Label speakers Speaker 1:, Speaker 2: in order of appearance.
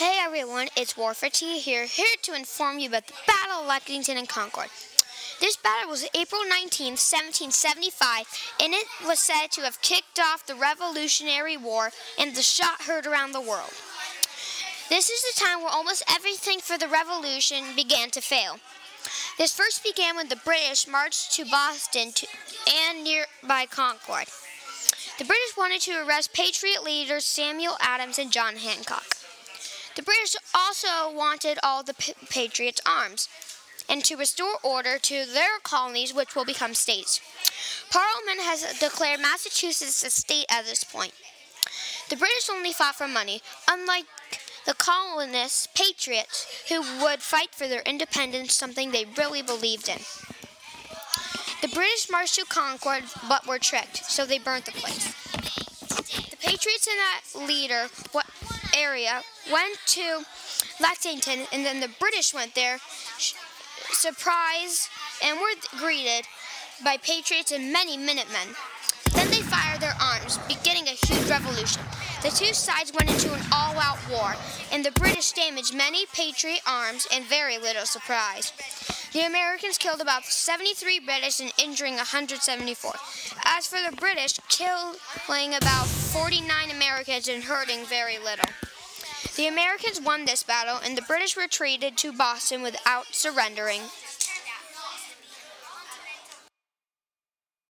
Speaker 1: Hey everyone, it's Warfare T here, here to inform you about the Battle of Lexington and Concord. This battle was April 19, 1775, and it was said to have kicked off the Revolutionary War and the shot heard around the world. This is the time where almost everything for the Revolution began to fail. This first began when the British marched to Boston to, and nearby Concord. The British wanted to arrest Patriot leaders Samuel Adams and John Hancock. The British also wanted all the Patriots' arms and to restore order to their colonies, which will become states. Parliament has declared Massachusetts a state at this point. The British only fought for money, unlike the colonists, patriots, who would fight for their independence, something they really believed in. The British marched to Concord, but were tricked, so they burnt the place. The patriots and that leader area went to Lexington, and then the British went there, surprised, and were greeted by patriots and many Minutemen. Then they fired their arms, beginning a huge revolution. The two sides went into an all out war, and the British damaged many Patriot arms and very little surprise. The Americans killed about 73 British and injuring 174. As for the British, killing about 49 Americans and hurting very little. The Americans won this battle, and the British retreated to Boston without surrendering.